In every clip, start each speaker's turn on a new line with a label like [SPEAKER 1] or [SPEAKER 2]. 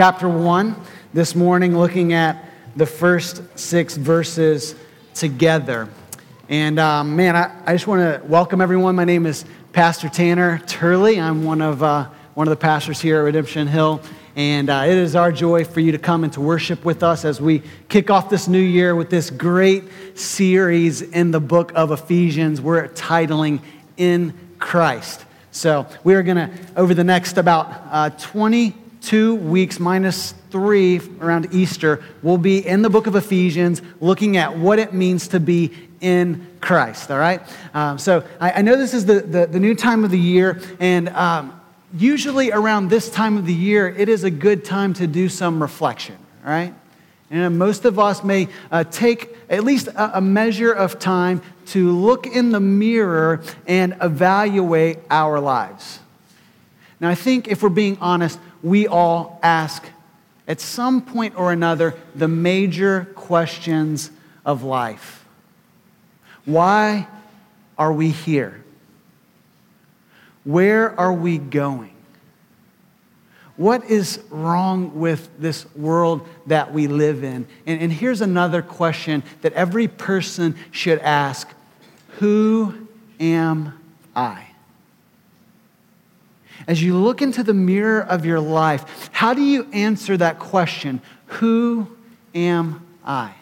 [SPEAKER 1] chapter 1 this morning, looking at the first six verses together. And um, man, I, I just want to welcome everyone. My name is Pastor Tanner Turley. I'm one of, uh, one of the pastors here at Redemption Hill. And uh, it is our joy for you to come and to worship with us as we kick off this new year with this great series in the book of Ephesians. We're titling In Christ. So we are going to, over the next about uh, 22 weeks minus three around Easter, we'll be in the book of Ephesians looking at what it means to be in Christ, all right? Um, so I, I, know this is the, the, the, new time of the year, and um, usually around this time of the year, it is a good time to do some reflection, right? And most of us may uh, take at least a, a measure of time to look in the mirror and evaluate our lives. Now, I think if we're being honest, we all ask at some point or another the major questions of life. Why are we here? Where are we going? What is wrong with this world that we live in? And, and, here's another question that every person should ask Who am I? As you look into the mirror of your life, how do you answer that question? Who am I?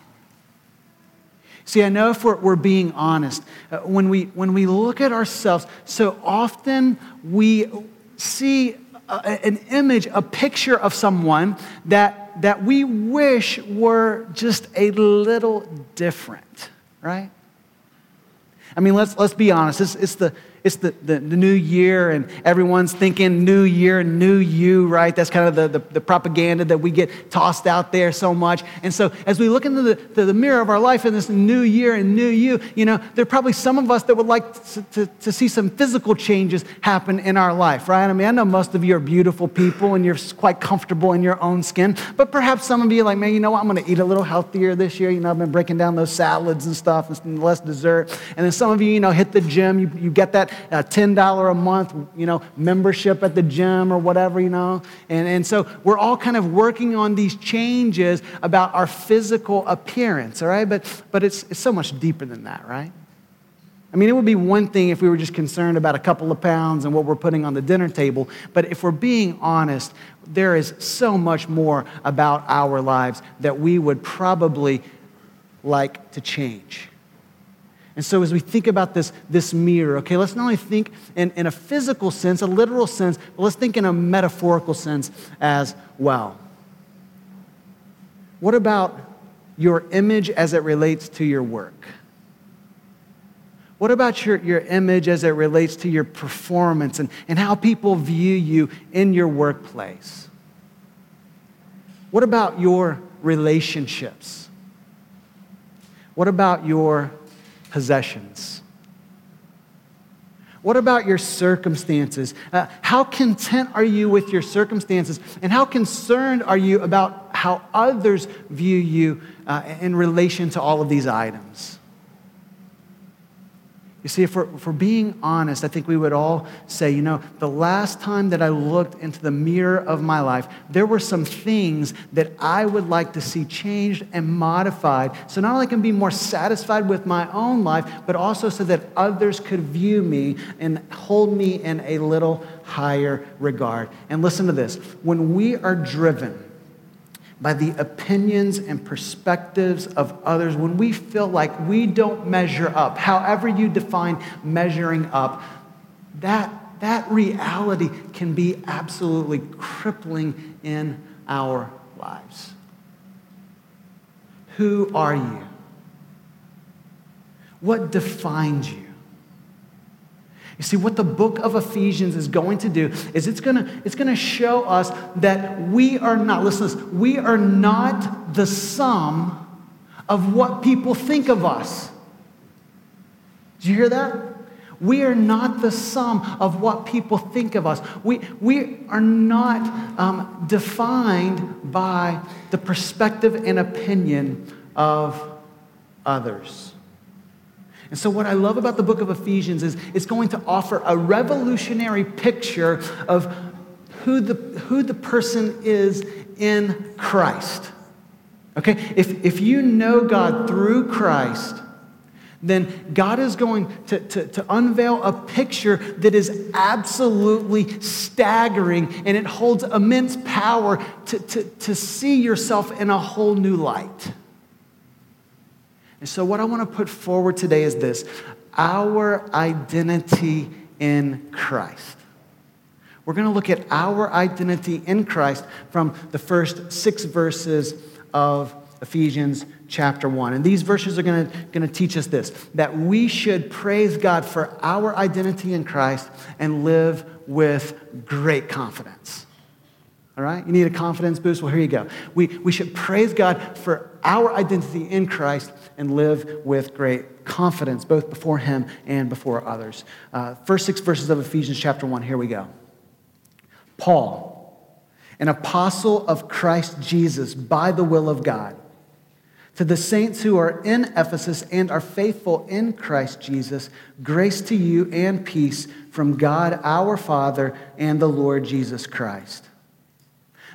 [SPEAKER 1] See, I know if we're, we're being honest, uh, when, we, when we look at ourselves, so often we see a, an image, a picture of someone that, that we wish were just a little different, right? I mean, let's, let's be honest. It's, it's the, it's the, the, the, new year and everyone's thinking new year, new you, right? That's kind of the, the, the, propaganda that we get tossed out there so much. And so as we look into the, the, the, mirror of our life in this new year and new you, you know, there are probably some of us that would like to, to, to see some physical changes happen in our life, right? I mean, I know most of you are beautiful people and you're quite comfortable in your own skin, but perhaps some of you are like, man, you know what? I'm going to eat a little healthier this year. You know, I've been breaking down those salads and stuff and less dessert. And then some of you, you know, hit the gym. You, you get that a $10 a month, you know, membership at the gym or whatever, you know. And, and so we're all kind of working on these changes about our physical appearance, all right? But, but it's, it's so much deeper than that, right? I mean, it would be one thing if we were just concerned about a couple of pounds and what we're putting on the dinner table. But if we're being honest, there is so much more about our lives that we would probably like to change. And so, as we think about this, this mirror, okay, let's not only think in, in a physical sense, a literal sense, but let's think in a metaphorical sense as well. What about your image as it relates to your work? What about your, your image as it relates to your performance and, and how people view you in your workplace? What about your relationships? What about your possessions? What about your circumstances? Uh, how content are you with your circumstances? And how concerned are you about how others view you uh, in relation to all of these items? You see, if we're, if we're being honest, I think we would all say, you know, the last time that I looked into the mirror of my life, there were some things that I would like to see changed and modified. So not only can be more satisfied with my own life, but also so that others could view me and hold me in a little higher regard. And listen to this when we are driven, by the opinions and perspectives of others, when we feel like we don't measure up, however you define measuring up, that, that reality can be absolutely crippling in our lives. Who are you? What defines you? You see, what the book of Ephesians is going to do is it's going it's to show us that we are not, listen to this, we are not the sum of what people think of us. Did you hear that? We are not the sum of what people think of us. We, we are not um, defined by the perspective and opinion of others. And so, what I love about the book of Ephesians is it's going to offer a revolutionary picture of who the, who the person is in Christ. Okay? If, if you know God through Christ, then God is going to, to, to, unveil a picture that is absolutely staggering and it holds immense power to, to, to see yourself in a whole new light. And so, what I want to put forward today is this our identity in Christ. We're going to look at our identity in Christ from the first six verses of Ephesians chapter 1. And these verses are going to, teach us this that we should praise God for our identity in Christ and live with great confidence. All right? You need a confidence boost? Well, here you go. We, we should praise God for our identity in Christ and live with great confidence, both before Him and before others. Uh, first six verses of Ephesians chapter 1, here we go. Paul, an apostle of Christ Jesus by the will of God to the saints who are in Ephesus and are faithful in Christ Jesus, grace to you and peace from God our Father and the Lord Jesus Christ.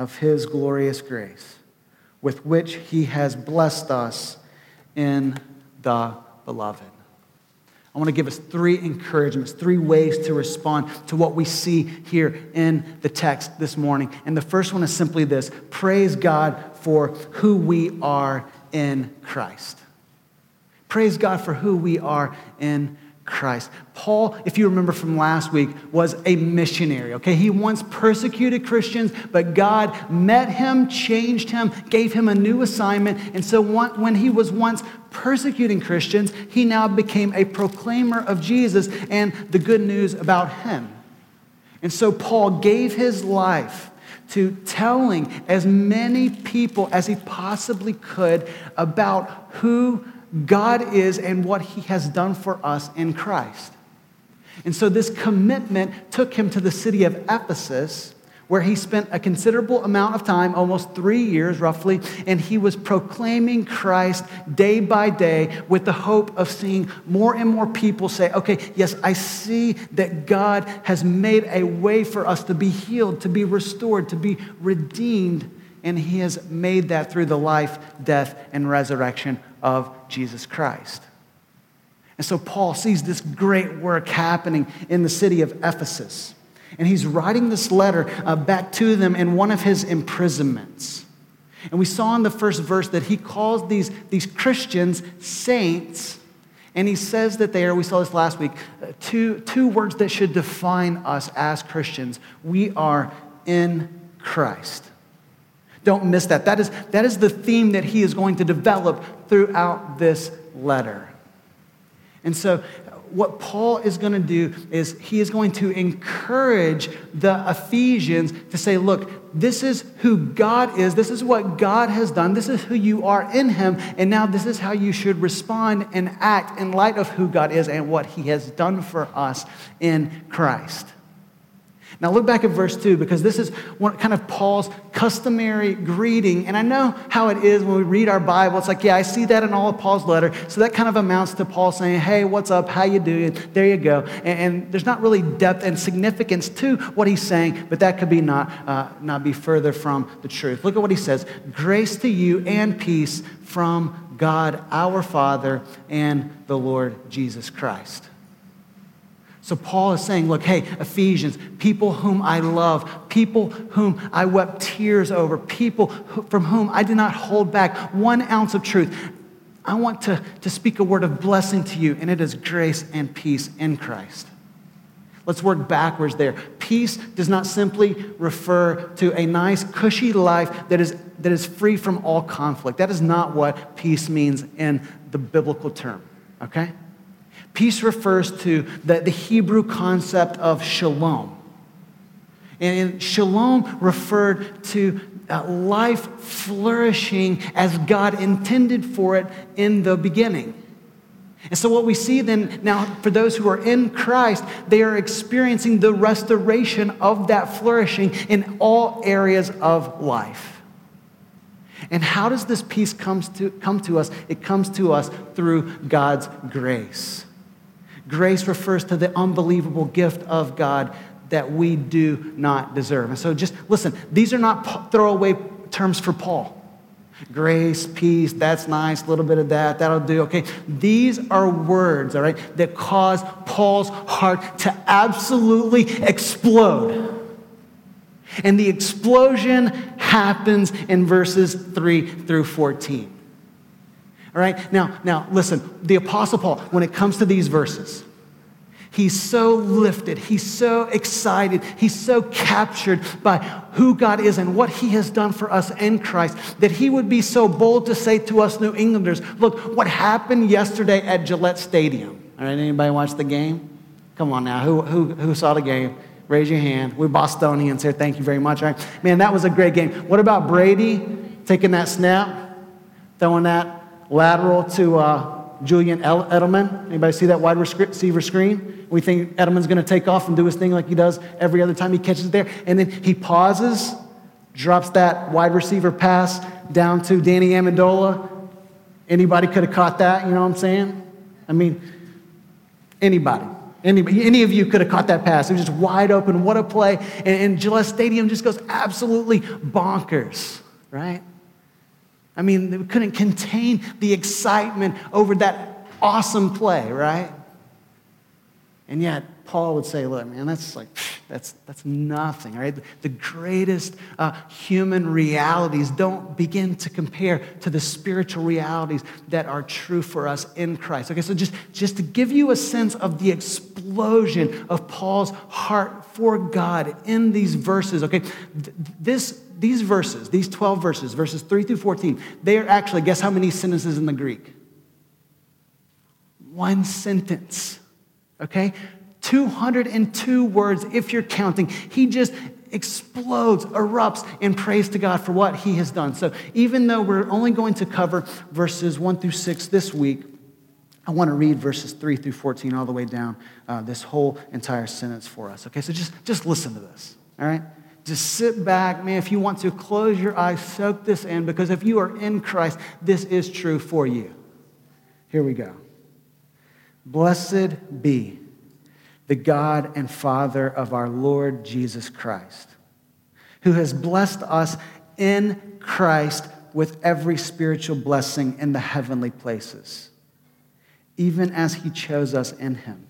[SPEAKER 1] of his glorious grace, with which he has blessed us in the beloved. I want to give us three encouragements, three ways to respond to what we see here in the text this morning. And the first one is simply this praise God for who we are in Christ. Praise God for who we are in Christ. Paul, if you remember from last week, was a missionary, okay? He once persecuted Christians, but God met him, changed him, gave him a new assignment. And so when he was once persecuting Christians, he now became a proclaimer of Jesus and the good news about him. And so Paul gave his life to telling as many people as he possibly could about who God is and what he has done for us in Christ. And so this commitment took him to the city of Ephesus where he spent a considerable amount of time, almost three years roughly, and he was proclaiming Christ day by day with the hope of seeing more and more people say, okay, yes, I see that God has made a way for us to be healed, to be restored, to be redeemed. And he has made that through the life, death, and resurrection of Jesus Christ. And so Paul sees this great work happening in the city of Ephesus. And he's writing this letter uh, back to them in one of his imprisonments. And we saw in the first verse that he calls these, these Christians saints. And he says that they are, we saw this last week, uh, two, two words that should define us as Christians. We are in Christ. Don't miss that. That is, that is the theme that he is going to develop throughout this letter. And so what Paul is going to do is he is going to encourage the Ephesians to say, look, this is who God is. This is what God has done. This is who you are in him. And now this is how you should respond and act in light of who God is and what he has done for us in Christ. Now look back at verse 2 because this is one kind of Paul's customary greeting. And I know how it is when we read our Bible. It's like, yeah, I see that in all of Paul's letter. So that kind of amounts to Paul saying, hey, what's up? How you doing? There you go. And, and there's not really depth and significance to what he's saying, but that could be not, uh, not be further from the truth. Look at what he says. Grace to you and peace from God our Father and the Lord Jesus Christ. So Paul is saying, look, hey, Ephesians, people whom I love, people whom I wept tears over, people from whom I did not hold back one ounce of truth. I want to, to speak a word of blessing to you, and it is grace and peace in Christ. Let's work backwards there. Peace does not simply refer to a nice, cushy life that is, that is free from all conflict. That is not what peace means in the biblical term, okay? Peace refers to the, the Hebrew concept of shalom. And shalom referred to uh, life flourishing as God intended for it in the beginning. And so, what we see then now for those who are in Christ, they are experiencing the restoration of that flourishing in all areas of life. And how does this peace comes to, come to us? It comes to us through God's grace. Grace refers to the unbelievable gift of God that we do not deserve. And so, just listen, these are not throwaway terms for Paul grace, peace, that's nice, a little bit of that, that'll do, okay? These are words, all right, that cause Paul's heart to absolutely explode. And the explosion happens in verses 3 through 14. All right, now, now listen, the Apostle Paul, when it comes to these verses, He's so lifted. He's so excited. He's so captured by who God is and what He has done for us in Christ that He would be so bold to say to us, New Englanders, look, what happened yesterday at Gillette Stadium? All right, anybody watch the game? Come on now. Who, who, who saw the game? Raise your hand. We're Bostonians here. Thank you very much. All right. Man, that was a great game. What about Brady taking that snap, throwing that lateral to uh, Julian Edelman? Anybody see that wide receiver screen? We think Edelman's going to take off and do his thing like he does every other time he catches it there. And then he pauses, drops that wide receiver pass down to Danny Amendola. Anybody could have caught that, you know what I'm saying? I mean, anybody. Anybody, any of you could have caught that pass. It was just wide open. What a play. And, and Gillette Stadium just goes absolutely bonkers, right? I mean, they couldn't contain the excitement over that awesome play, right? And yet, Paul would say, look, man, that's like, that's, that's nothing, right? The greatest uh, human realities don't begin to compare to the spiritual realities that are true for us in Christ. Okay, so just, just to give you a sense of the explosion of Paul's heart for God in these verses, okay, this, these verses, these 12 verses, verses 3 through 14, they are actually, guess how many sentences in the Greek? One sentence okay? 202 words if you're counting. He just explodes, erupts in praise to God for what he has done. So even though we're only going to cover verses 1 through 6 this week, I want to read verses 3 through 14 all the way down uh, this whole entire sentence for us. Okay, so just, just listen to this, all right? Just sit back, man. If you want to, close your eyes, soak this in, because if you are in Christ, this is true for you. Here we go. Blessed be the God and Father of our Lord Jesus Christ, who has blessed us in Christ with every spiritual blessing in the heavenly places, even as he chose us in him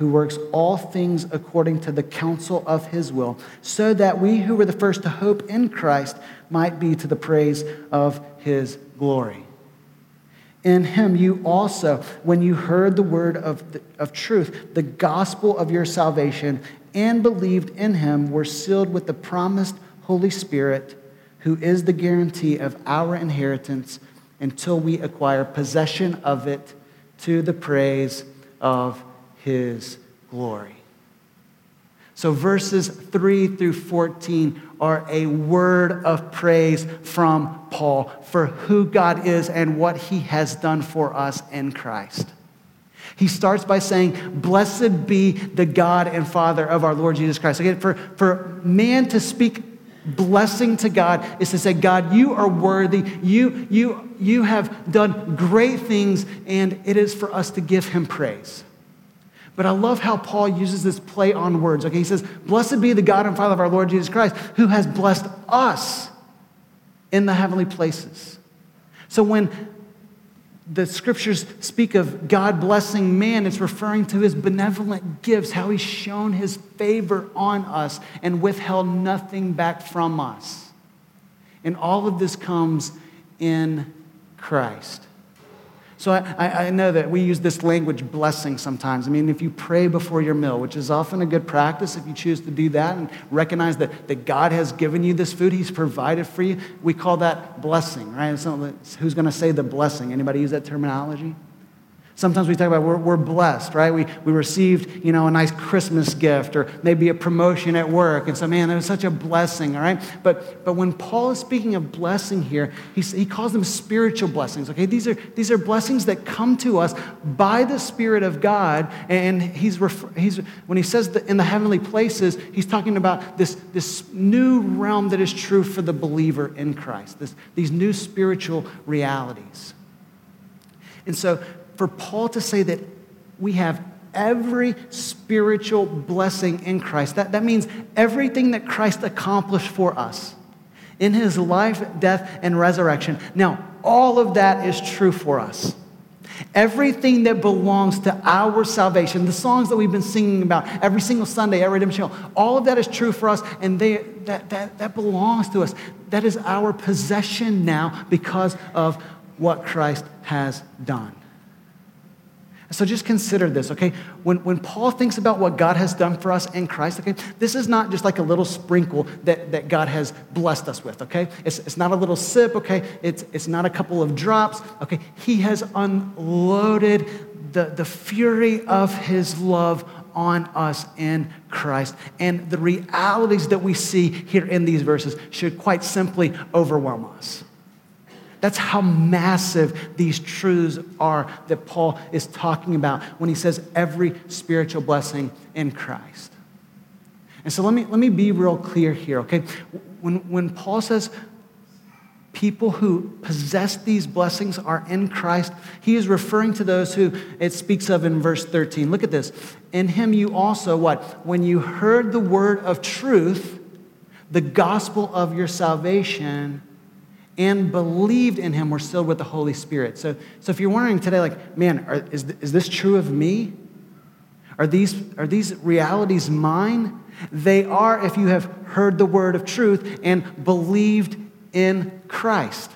[SPEAKER 1] who works all things according to the counsel of his will, so that we who were the first to hope in Christ might be to the praise of his glory. In him you also, when you heard the word of, the, of truth, the gospel of your salvation, and believed in him, were sealed with the promised Holy Spirit, who is the guarantee of our inheritance until we acquire possession of it to the praise of his glory. So, verses 3 through 14 are a word of praise from Paul for who God is and what he has done for us in Christ. He starts by saying, Blessed be the God and Father of our Lord Jesus Christ. Again, for, for man to speak blessing to God is to say, God, you are worthy. You, you, you have done great things, and it is for us to give him praise. But I love how Paul uses this play on words. Okay, he says, Blessed be the God and Father of our Lord Jesus Christ, who has blessed us in the heavenly places. So when the scriptures speak of God blessing man, it's referring to his benevolent gifts, how he's shown his favor on us and withheld nothing back from us. And all of this comes in Christ. So I, I, know that we use this language blessing sometimes. I mean, if you pray before your meal, which is often a good practice if you choose to do that and recognize that, that God has given you this food, He's provided for you, we call that blessing, right? So who's going to say the blessing? Anybody use that terminology? Sometimes we talk about we're, we're blessed, right? We, we received, you know, a nice Christmas gift or maybe a promotion at work. And so, man, that was such a blessing, all right? But, but when Paul is speaking of blessing here, he, he calls them spiritual blessings, okay? These are, these are blessings that come to us by the Spirit of God. And he's, he's when he says that in the heavenly places, he's talking about this, this new realm that is true for the believer in Christ, this, these new spiritual realities. And so for Paul to say that we have every spiritual blessing in Christ, that, that means everything that Christ accomplished for us in his life, death, and resurrection. Now, all of that is true for us. Everything that belongs to our salvation, the songs that we've been singing about every single Sunday at Redemption all of that is true for us, and they, that, that, that belongs to us. That is our possession now because of what Christ has done. So just consider this, okay? When, when Paul thinks about what God has done for us in Christ, okay, this is not just like a little sprinkle that, that God has blessed us with, okay? It's, it's not a little sip, okay? It's, it's not a couple of drops, okay? He has unloaded the, the fury of his love on us in Christ. And the realities that we see here in these verses should quite simply overwhelm us. That's how massive these truths are that Paul is talking about when he says every spiritual blessing in Christ. And so let me, let me be real clear here, okay? When, when Paul says people who possess these blessings are in Christ, he is referring to those who it speaks of in verse 13. Look at this. In him you also, what? When you heard the word of truth, the gospel of your salvation, and believed in him were sealed with the Holy Spirit. So, so if you're wondering today, like, man, are, is, is this true of me? Are these, are these realities mine? They are if you have heard the word of truth and believed in Christ.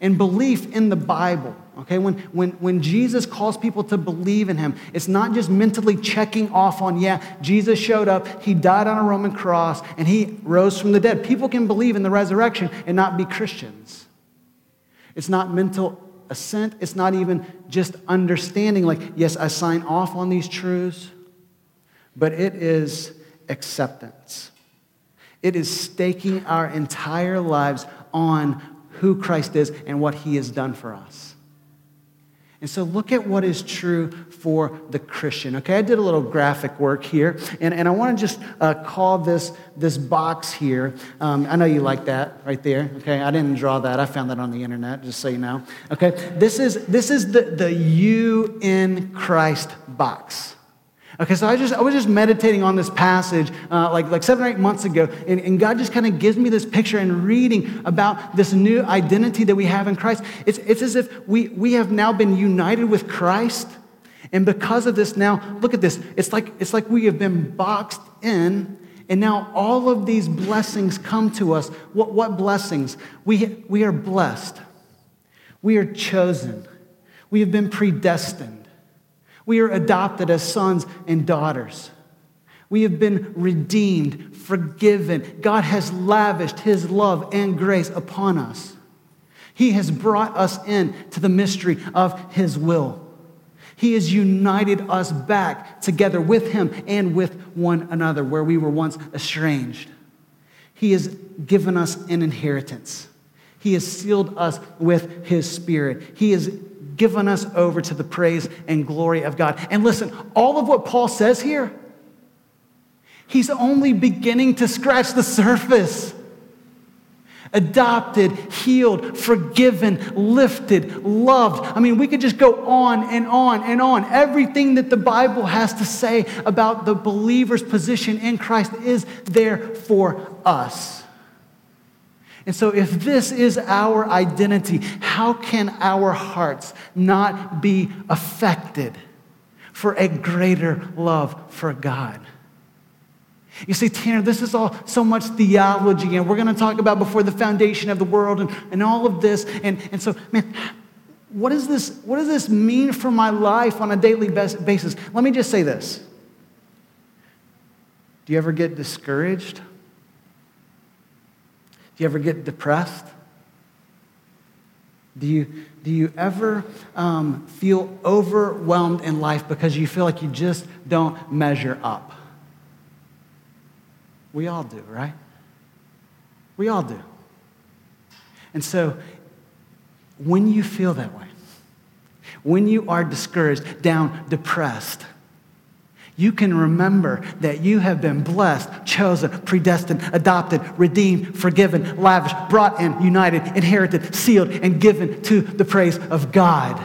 [SPEAKER 1] And belief in the Bible Okay, when, when, when Jesus calls people to believe in him, it's not just mentally checking off on, yeah, Jesus showed up, he died on a Roman cross, and he rose from the dead. People can believe in the resurrection and not be Christians. It's not mental assent, it's not even just understanding, like, yes, I sign off on these truths, but it is acceptance. It is staking our entire lives on who Christ is and what he has done for us. And so look at what is true for the Christian. Okay, I did a little graphic work here, and, and I want to just uh, call this, this box here. Um, I know you like that right there. Okay, I didn't draw that, I found that on the internet, just so you know. Okay, this is, this is the, the you in Christ box. Okay, so I just I was just meditating on this passage uh, like like seven or eight months ago, and, and God just kind of gives me this picture and reading about this new identity that we have in Christ. It's it's as if we we have now been united with Christ, and because of this, now look at this. It's like it's like we have been boxed in, and now all of these blessings come to us. What what blessings? We we are blessed. We are chosen. We have been predestined. We are adopted as sons and daughters. We have been redeemed, forgiven. God has lavished his love and grace upon us. He has brought us in to the mystery of his will. He has united us back together with him and with one another where we were once estranged. He has given us an inheritance. He has sealed us with his spirit. He has given us over to the praise and glory of God. And listen, all of what Paul says here, He's only beginning to scratch the surface. Adopted, healed, forgiven, lifted, loved. I mean, we could just go on and on and on. Everything that the Bible has to say about the believer's position in Christ is there for us. And so, if this is our identity, how can our hearts not be affected for a greater love for God? You say, Tanner, this is all so much theology, and we're going to talk about before the foundation of the world and, and all of this. And, and so, man, what, is this, what does this mean for my life on a daily basis? Let me just say this. Do you ever get discouraged? Do you ever get depressed? Do you, do you ever um, feel overwhelmed in life because you feel like you just don't measure up? We all do, right? We all do. And so, when you feel that way, when you are discouraged, down, depressed, you can remember that you have been blessed, chosen, predestined, adopted, redeemed, forgiven, lavished, brought in, united, inherited, sealed, and given to the praise of God.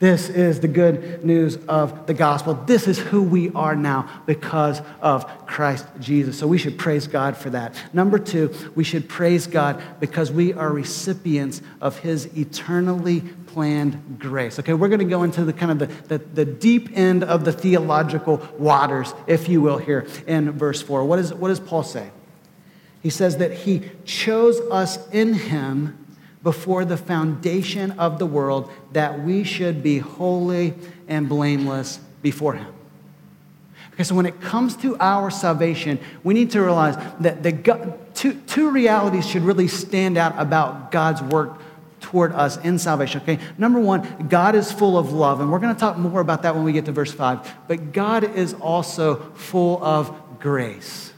[SPEAKER 1] This is the good news of the gospel. This is who we are now because of Christ Jesus. So we should praise God for that. Number two, we should praise God because we are recipients of his eternally planned grace. Okay, we're going to go into the kind of the, the, the, deep end of the theological waters, if you will, here in verse 4. What, is, what does Paul say? He says that he chose us in him before the foundation of the world that we should be holy and blameless before Him. Okay, so when it comes to our salvation, we need to realize that the two, two realities should really stand out about God's work toward us in salvation. Okay, number one, God is full of love, and we're going to talk more about that when we get to verse five. But God is also full of grace.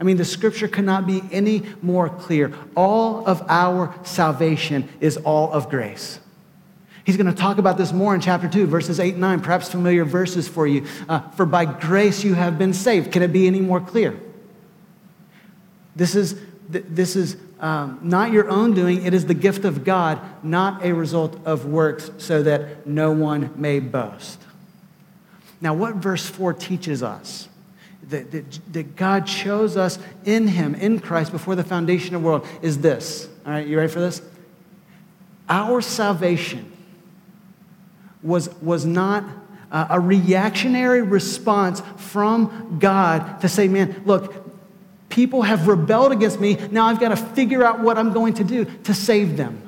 [SPEAKER 1] I mean, the scripture cannot be any more clear. All of our salvation is all of grace. He's going to talk about this more in chapter 2, verses 8 and 9, perhaps familiar verses for you. Uh, for by grace you have been saved. Can it be any more clear? This is, this is um, not your own doing, it is the gift of God, not a result of works, so that no one may boast. Now, what verse 4 teaches us? that, that, that God chose us in Him, in Christ, before the foundation of the world is this. All right, you ready for this? Our salvation was, was not a reactionary response from God to say, man, look, people have rebelled against me. Now I've got to figure out what I'm going to do to save them.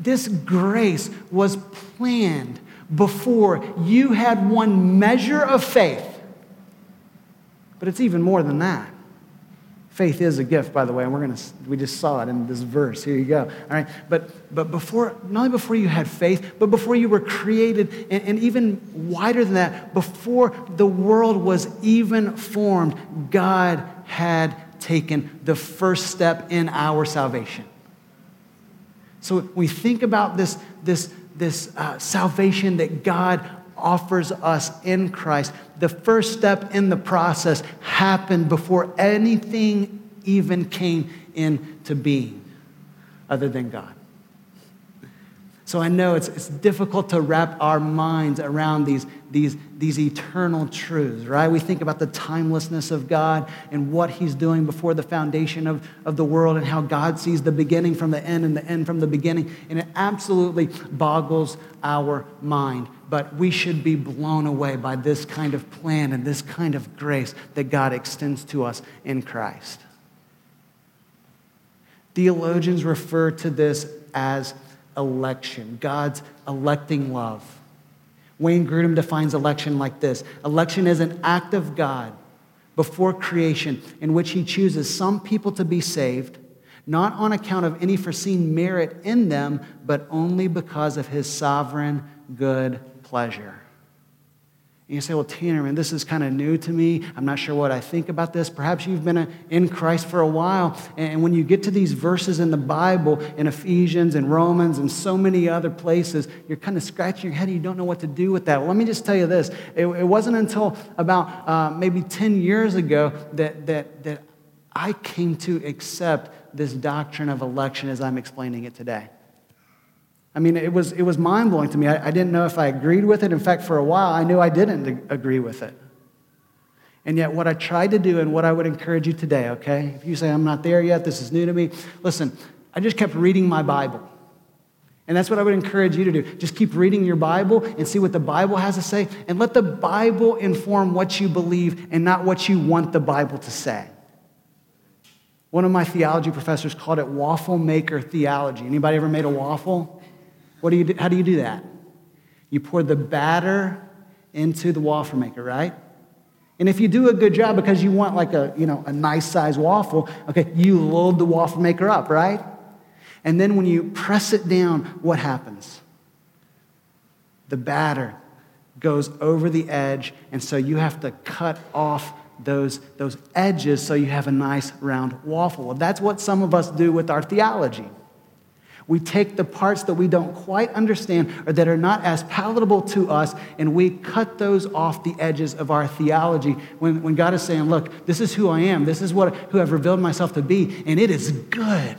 [SPEAKER 1] This grace was planned before you had one measure of faith but it's even more than that. Faith is a gift, by the way, and we're gonna we just saw it in this verse. Here you go. All right. But but before, not only before you had faith, but before you were created, and, and even wider than that, before the world was even formed, God had taken the first step in our salvation. So we think about this, this, this uh, salvation that God offers us in Christ. The first step in the process happened before anything even came into being other than God. So I know it's, it's difficult to wrap our minds around these, these, these eternal truths, right? We think about the timelessness of God and what He's doing before the foundation of, of the world and how God sees the beginning from the end and the end from the beginning. And it absolutely boggles our mind. But we should be blown away by this kind of plan and this kind of grace that God extends to us in Christ. Theologians refer to this as election, God's electing love. Wayne Grudem defines election like this Election is an act of God before creation in which he chooses some people to be saved, not on account of any foreseen merit in them, but only because of his sovereign good pleasure. And you say, well, Tanner, this is kind of new to me. I'm not sure what I think about this. Perhaps you've been in Christ for a while. And when you get to these verses in the Bible, in Ephesians and Romans and so many other places, you're kind of scratching your head and you don't know what to do with that. Well, let me just tell you this. It, it wasn't until about uh, maybe 10 years ago that, that, that I came to accept this doctrine of election as I'm explaining it today. I mean, it was, it was mind blowing to me. I, I, didn't know if I agreed with it. In fact, for a while, I knew I didn't agree with it. And yet, what I tried to do and what I would encourage you today, okay? If you say, I'm not there yet, this is new to me, listen, I just kept reading my Bible. And that's what I would encourage you to do. Just keep reading your Bible and see what the Bible has to say, and let the Bible inform what you believe and not what you want the Bible to say. One of my theology professors called it waffle maker theology. Anybody ever made a waffle? What do you do? How do you do that? You pour the batter into the waffle maker, right? And if you do a good job because you want like a, you know, a nice size waffle, okay, you load the waffle maker up, right? And then when you press it down, what happens? The batter goes over the edge, and so you have to cut off those, those edges so you have a nice round waffle. Well, that's what some of us do with our theology. We take the parts that we don't quite understand or that are not as palatable to us, and we cut those off the edges of our theology when, when God is saying, Look, this is who I am. This is what, who I've revealed myself to be, and it is good.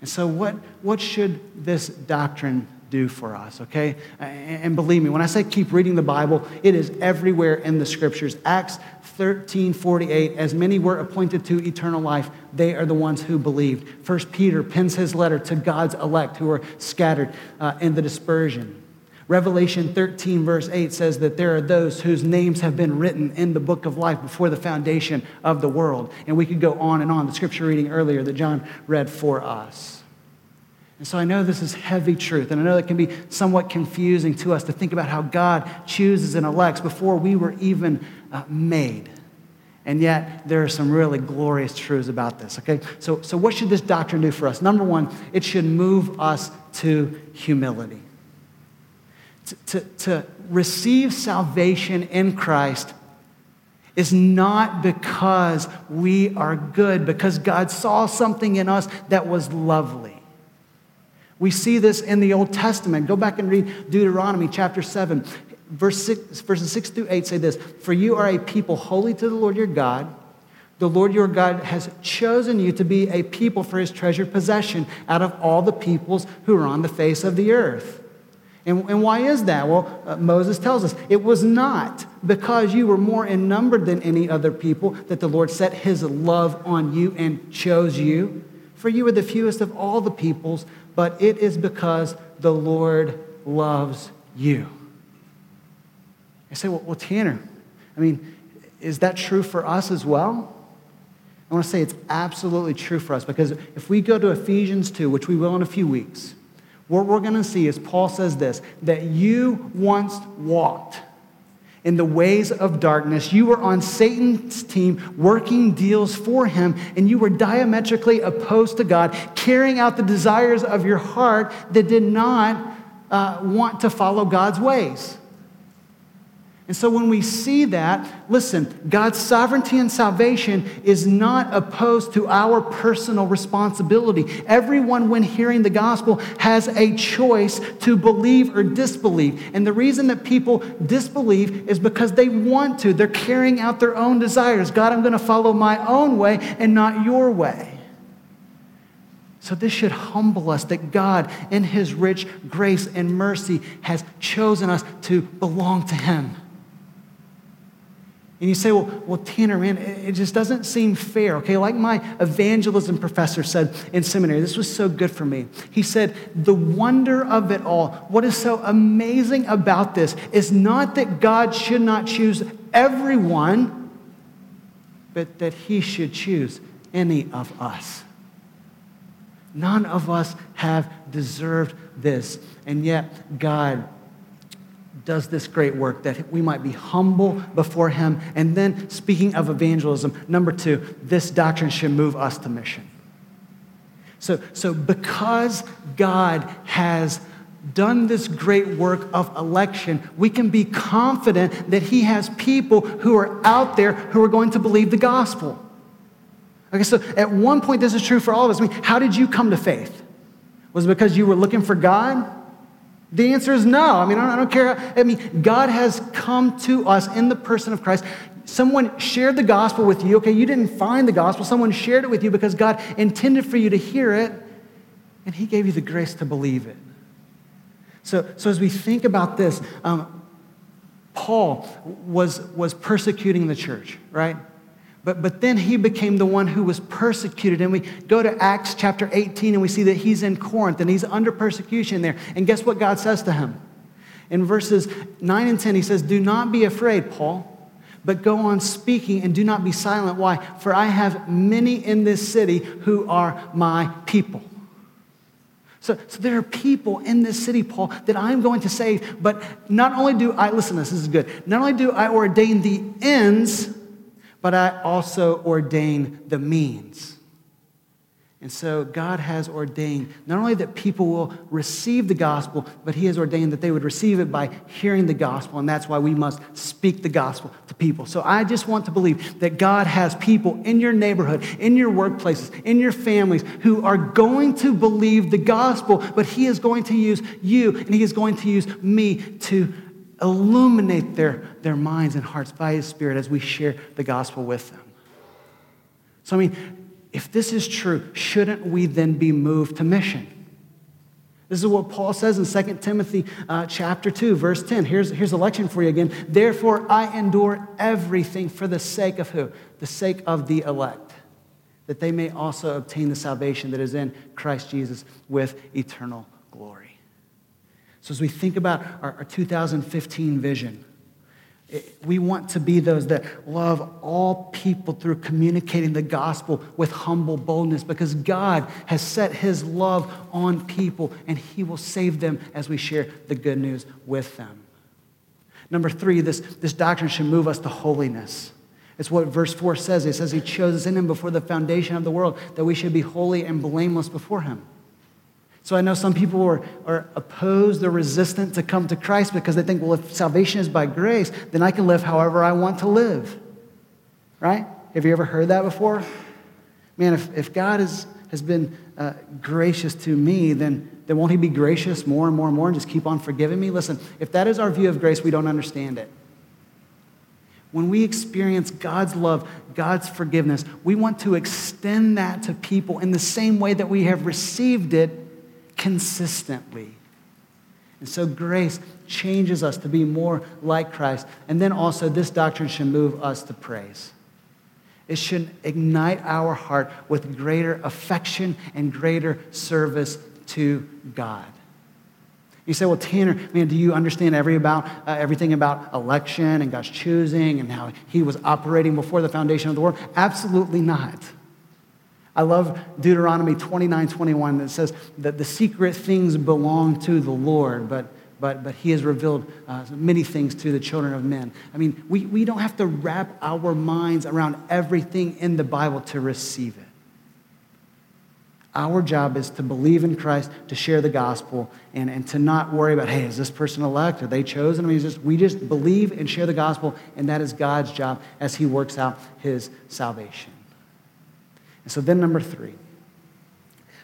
[SPEAKER 1] And so, what, what should this doctrine do for us, okay? And believe me, when I say keep reading the Bible, it is everywhere in the scriptures. Acts 13 48, as many were appointed to eternal life, they are the ones who believed. First Peter pins his letter to God's elect who are scattered uh, in the dispersion. Revelation 13, verse 8 says that there are those whose names have been written in the book of life before the foundation of the world. And we could go on and on. The scripture reading earlier that John read for us. And so I know this is heavy truth, and I know it can be somewhat confusing to us to think about how God chooses and elects before we were even uh, made. And yet, there are some really glorious truths about this, okay? So, so, what should this doctrine do for us? Number one, it should move us to humility. To, to, to receive salvation in Christ is not because we are good, because God saw something in us that was lovely. We see this in the Old Testament. Go back and read Deuteronomy chapter 7. Verse six, verses 6 through 8 say this For you are a people holy to the Lord your God. The Lord your God has chosen you to be a people for his treasured possession out of all the peoples who are on the face of the earth. And, and why is that? Well, uh, Moses tells us it was not because you were more in number than any other people that the Lord set his love on you and chose you. For you were the fewest of all the peoples, but it is because the Lord loves you. I say, well, well, Tanner, I mean, is that true for us as well? I want to say it's absolutely true for us because if we go to Ephesians 2, which we will in a few weeks, what we're going to see is Paul says this that you once walked in the ways of darkness. You were on Satan's team, working deals for him, and you were diametrically opposed to God, carrying out the desires of your heart that did not uh, want to follow God's ways. And so when we see that, listen, God's sovereignty and salvation is not opposed to our personal responsibility. Everyone, when hearing the gospel, has a choice to believe or disbelieve. And the reason that people disbelieve is because they want to. They're carrying out their own desires. God, I'm going to follow my own way and not your way. So, this should humble us that God, in His rich grace and mercy, has chosen us to belong to Him. And you say, well, well, Tanner, man, it just doesn't seem fair. Okay, like my evangelism professor said in seminary, this was so good for me. He said, the wonder of it all, what is so amazing about this is not that God should not choose everyone, but that he should choose any of us. None of us have deserved this, and yet God does this great work that we might be humble before him. And then, speaking of evangelism, number two, this doctrine should move us to mission. So, so because God has done this great work of election, we can be confident that He has people who are out there who are going to believe the gospel. Okay, so at one point, this is true for all of us. I mean, how did you come to faith? Was it because you were looking for God? The answer is no. I mean, I don't, care. I mean, God has come to us in the person of Christ. Someone shared the gospel with you. Okay, you didn't find the gospel. Someone shared it with you because God intended for you to hear it, and He gave you the grace to believe it. So, so as we think about this, um, Paul was, was persecuting the church, right? But, but then he became the one who was persecuted. And we go to Acts chapter 18 and we see that he's in Corinth and he's under persecution there. And guess what God says to him? In verses 9 and 10, he says, Do not be afraid, Paul, but go on speaking and do not be silent. Why? For I have many in this city who are my people. So, so there are people in this city, Paul, that I'm going to save. But not only do I, listen this, this is good. Not only do I ordain the ends, but I also ordain the means. And so God has ordained not only that people will receive the gospel, but He has ordained that they would receive it by hearing the gospel. And that's why we must speak the gospel to people. So I just want to believe that God has people in your neighborhood, in your workplaces, in your families who are going to believe the gospel, but He is going to use you and He is going to use me to illuminate their, their minds and hearts by His Spirit as we share the gospel with them. So, I mean, if this is true, shouldn't we then be moved to mission? This is what Paul says in 2 Timothy uh, chapter 2, verse 10. Here's, here's a lection for you again. Therefore, I endure everything for the sake of who? The sake of the elect, that they may also obtain the salvation that is in Christ Jesus with eternal. So, as we think about our, our 2015 vision, we want to be those that love all people through communicating the gospel with humble boldness because God has set his love on people and he will save them as we share the good news with them. Number three, this, this doctrine should move us to holiness. It's what verse 4 says. It says, He chose us in Him before the foundation of the world that we should be holy and blameless before Him. So I know some people are, are opposed or resistant to come to Christ because they think, well, if salvation is by grace, then I can live however I want to live. Right? Have you ever heard that before? Man, if, if God is, has been uh, gracious to me, then, then won't He be gracious more and more and more and just keep on forgiving me? Listen, if that is our view of grace, we don't understand it. When we experience God's love, God's forgiveness, we want to extend that to people in the same way that we have received it consistently. And so grace changes us to be more like Christ. And then also, this doctrine should move us to praise. It should ignite our heart with greater affection and greater service to God. You say, well, Tanner, man, do you understand every about, uh, everything about election and God's choosing and how he was operating before the foundation of the world? Absolutely not. I love Deuteronomy 29 21 that says that the secret things belong to the Lord, but, but, but He has revealed uh, many things to the children of men. I mean, we, we don't have to wrap our minds around everything in the Bible to receive it. Our job is to believe in Christ, to share the gospel, and, and to not worry about, hey, is this person elect? Are they chosen? I mean, just, we just believe and share the gospel, and that is God's job as He works out His salvation. And so then, number three,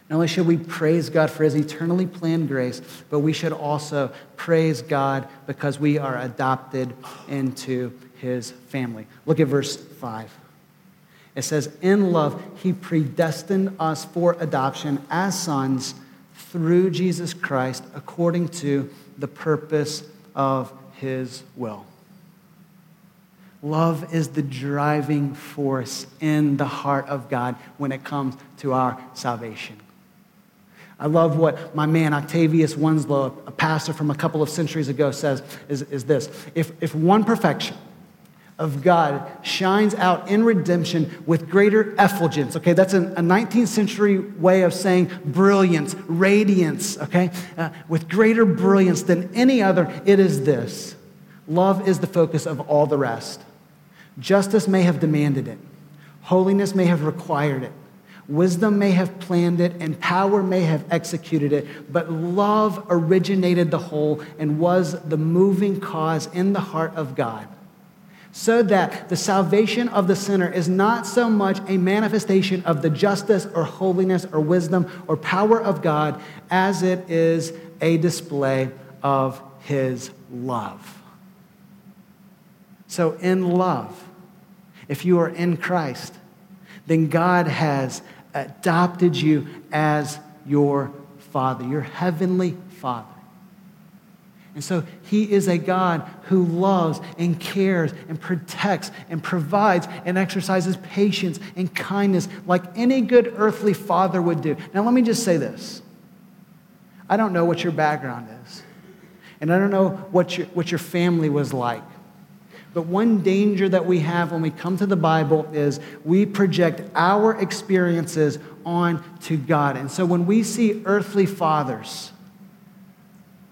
[SPEAKER 1] not only should we praise God for his eternally planned grace, but we should also praise God because we are adopted into his family. Look at verse 5. It says, In love, he predestined us for adoption as sons through Jesus Christ according to the purpose of his will. Love is the driving force in the heart of God when it comes to our salvation. I love what my man Octavius Winslow, a pastor from a couple of centuries ago, says is, is this. If, if one perfection of God shines out in redemption with greater effulgence, okay, that's a, a 19th century way of saying brilliance, radiance, okay, uh, with greater brilliance than any other, it is this love is the focus of all the rest. Justice may have demanded it, holiness may have required it. Wisdom may have planned it and power may have executed it, but love originated the whole and was the moving cause in the heart of God. So that the salvation of the sinner is not so much a manifestation of the justice or holiness or wisdom or power of God as it is a display of his love. So, in love, if you are in Christ, then God has adopted you as your Father, your heavenly Father. And so he is a God who loves and cares and protects and provides and exercises patience and kindness like any good earthly father would do. Now, let me just say this I don't know what your background is, and I don't know what your, what your family was like. But one danger that we have when we come to the Bible is we project our experiences on to God. And so when we see earthly fathers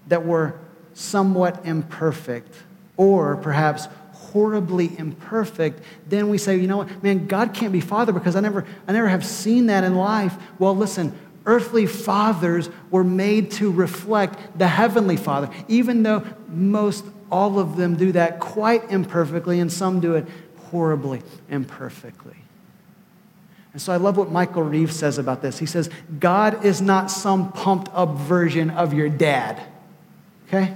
[SPEAKER 1] that were somewhat imperfect or perhaps horribly imperfect, then we say, you know what, man, God can't be father because I never, I never have seen that in life. Well, listen, earthly fathers were made to reflect the heavenly father, even though most all of them do that quite imperfectly, and some do it horribly imperfectly. And so I love what Michael Reeves says about this. He says, God is not some pumped up version of your dad. Okay?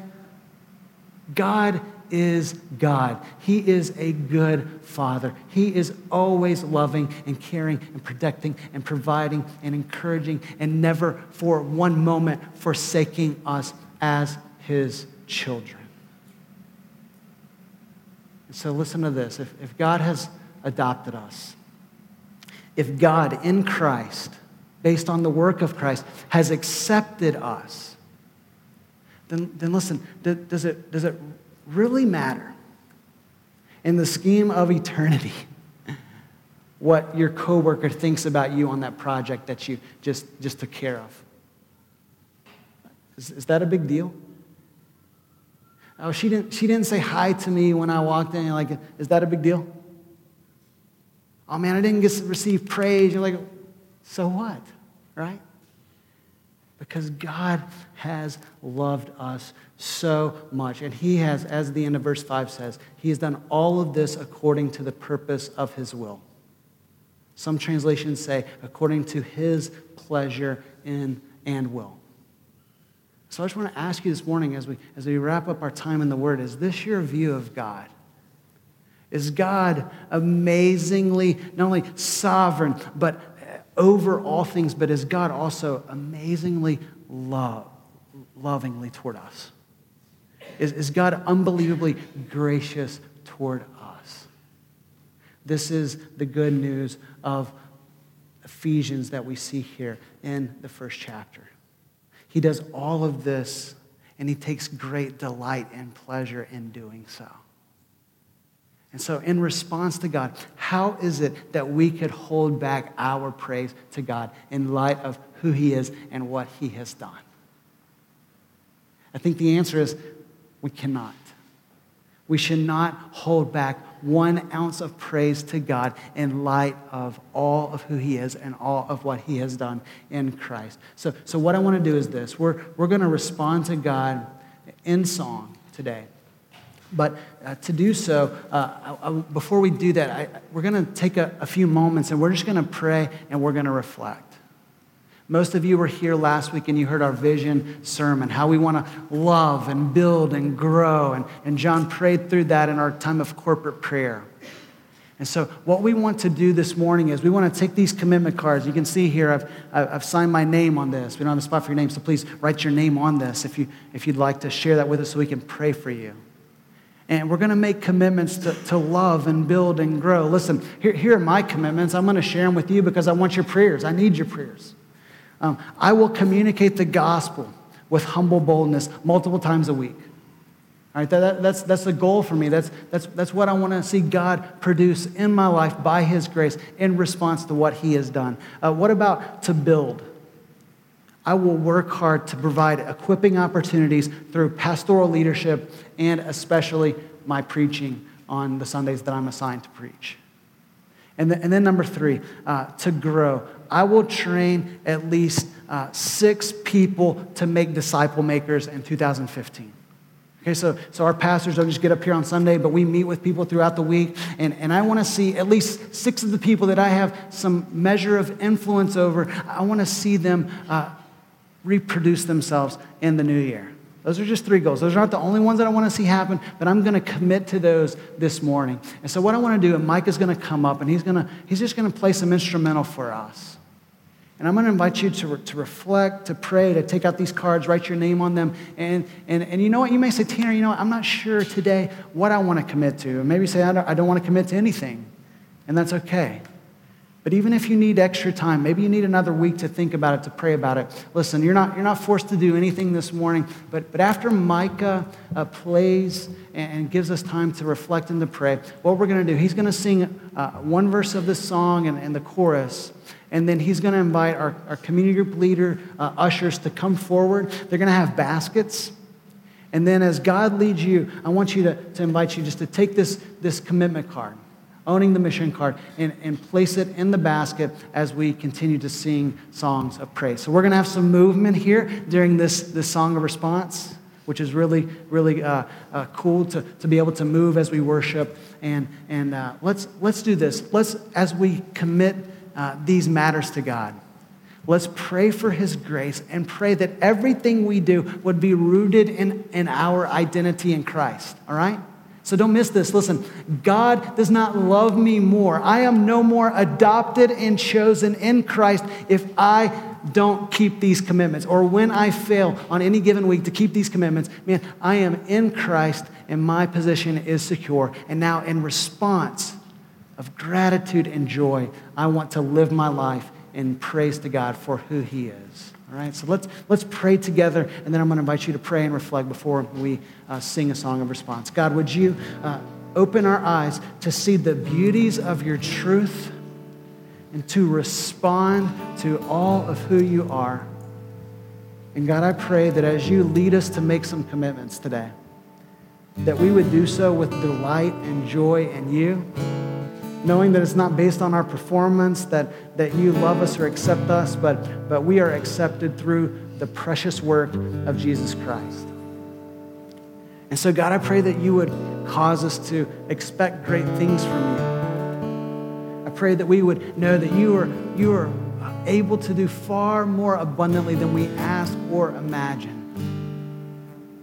[SPEAKER 1] God is God. He is a good father. He is always loving and caring and protecting and providing and encouraging and never for one moment forsaking us as his children. So listen to this. If, if God has adopted us, if God in Christ, based on the work of Christ, has accepted us, then, then listen, does it, does it really matter in the scheme of eternity what your coworker thinks about you on that project that you just, just took care of? Is, is that a big deal? Oh, she didn't, she didn't say hi to me when I walked in. You're like, is that a big deal? Oh man, I didn't get receive praise. You're like, so what? Right? Because God has loved us so much. And He has, as the end of verse 5 says, He has done all of this according to the purpose of His will. Some translations say, according to His pleasure in and will. So I just want to ask you this morning as we, as we wrap up our time in the Word is this your view of God? Is God amazingly, not only sovereign, but uh, over all things, but is God also amazingly love, lovingly toward us? Is, is God unbelievably gracious toward us? This is the good news of Ephesians that we see here in the first chapter. He does all of this, and he takes great delight and pleasure in doing so. And so, in response to God, how is it that we could hold back our praise to God in light of who He is and what He has done? I think the answer is we cannot. We should not hold back one ounce of praise to God in light of all of who He is and all of what He has done in Christ. So, so what I want to do is this we're, we're going to respond to God in song today. But uh, to do so, uh, I, I, before we do that, I, we're going to take a, a few moments and we're just going to pray and we're going to reflect. Most of you were here last week and you heard our vision sermon, how we want to love and build and grow. And, and John prayed through that in our time of corporate prayer. And so, what we want to do this morning is we want to take these commitment cards. You can see here, I've, I've signed my name on this. We don't have a spot for your name, so please write your name on this if, you, if you'd like to share that with us so we can pray for you. And we're going to make commitments to, to love and build and grow. Listen, here, here are my commitments. I'm going to share them with you because I want your prayers. I need your prayers. Um, I will communicate the gospel with humble boldness multiple times a week. All right, that, that, that's, that's the goal for me. That's, that's, that's what I want to see God produce in my life by His grace in response to what He has done. Uh, what about to build? I will work hard to provide equipping opportunities through pastoral leadership and especially my preaching on the Sundays that I'm assigned to preach. And, the, and then number three, uh, to grow. I will train at least uh, six people to make disciple makers in 2015. Okay, so, so our pastors don't just get up here on Sunday, but we meet with people throughout the week. And, and I want to see at least six of the people that I have some measure of influence over, I want to see them uh, reproduce themselves in the new year. Those are just three goals. Those aren't the only ones that I want to see happen, but I'm going to commit to those this morning. And so, what I want to do, and Mike is going to come up and he's, going to, he's just going to play some instrumental for us. And I'm going to invite you to, re- to reflect, to pray, to take out these cards, write your name on them. And, and, and you know what? You may say, Tanner, you know what? I'm not sure today what I want to commit to. And maybe say, I don't, I don't want to commit to anything. And that's okay. But even if you need extra time, maybe you need another week to think about it, to pray about it. Listen, you're not, you're not forced to do anything this morning, but, but after Micah uh, plays and, gives us time to reflect and to pray, what we're going to do, he's going to sing uh, one verse of this song and, and the chorus. And then he's going to invite our, our community group leader, uh, ushers, to come forward. They're going to have baskets. And then as God leads you, I want you to, to invite you just to take this, this commitment card, owning the mission card, and, and place it in the basket as we continue to sing songs of praise. So we're going to have some movement here during this, this song of response, which is really, really uh, uh, cool to, to be able to move as we worship. And, and uh, let's, let's do this. Let's, as we commit uh, these matters to God. Let's pray for His grace and pray that everything we do would be rooted in, in our identity in Christ, all right? So don't miss this. Listen, God does not love me more. I am no more adopted and chosen in Christ if I don't keep these commitments or when I fail on any given week to keep these commitments. Man, I am in Christ and my position is secure. And now, in response, of gratitude and joy, I want to live my life in praise to God for who He is. All right, so let's, let's pray together, and then I'm going to invite you to pray and reflect before we uh, sing a song of response. God, would you uh, open our eyes to see the beauties of your truth and to respond to all of who you are? And God, I pray that as you lead us to make some commitments today, that we would do so with delight and joy in you knowing that it's not based on our performance, that, that you love us or accept us, but, but we are accepted through the precious work of Jesus Christ. And so, God, I pray that you would cause us to expect great things from you. I pray that we would know that you are, you are able to do far more abundantly than we ask or imagine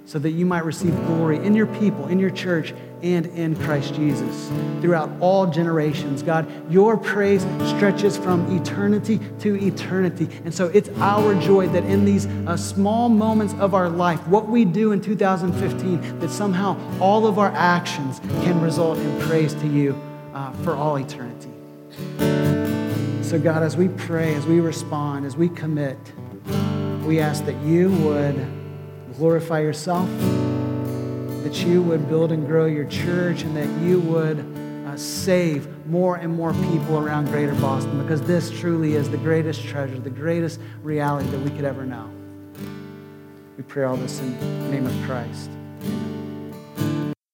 [SPEAKER 1] so that you might receive glory in your people, in your church, and in Christ Jesus throughout all generations. God, your praise stretches from eternity to eternity. And so it's our joy that in these uh, small moments of our life, what we do in 2015, that somehow all of our actions can result in praise to you uh, for all eternity. So, God, as we pray, as we respond, as we commit, we ask that you would glorify yourself, that you would build and grow your church, and that you would uh, save more and more people around greater Boston because this truly is the greatest treasure, the greatest reality that we could ever know. We pray all this in the name of Christ.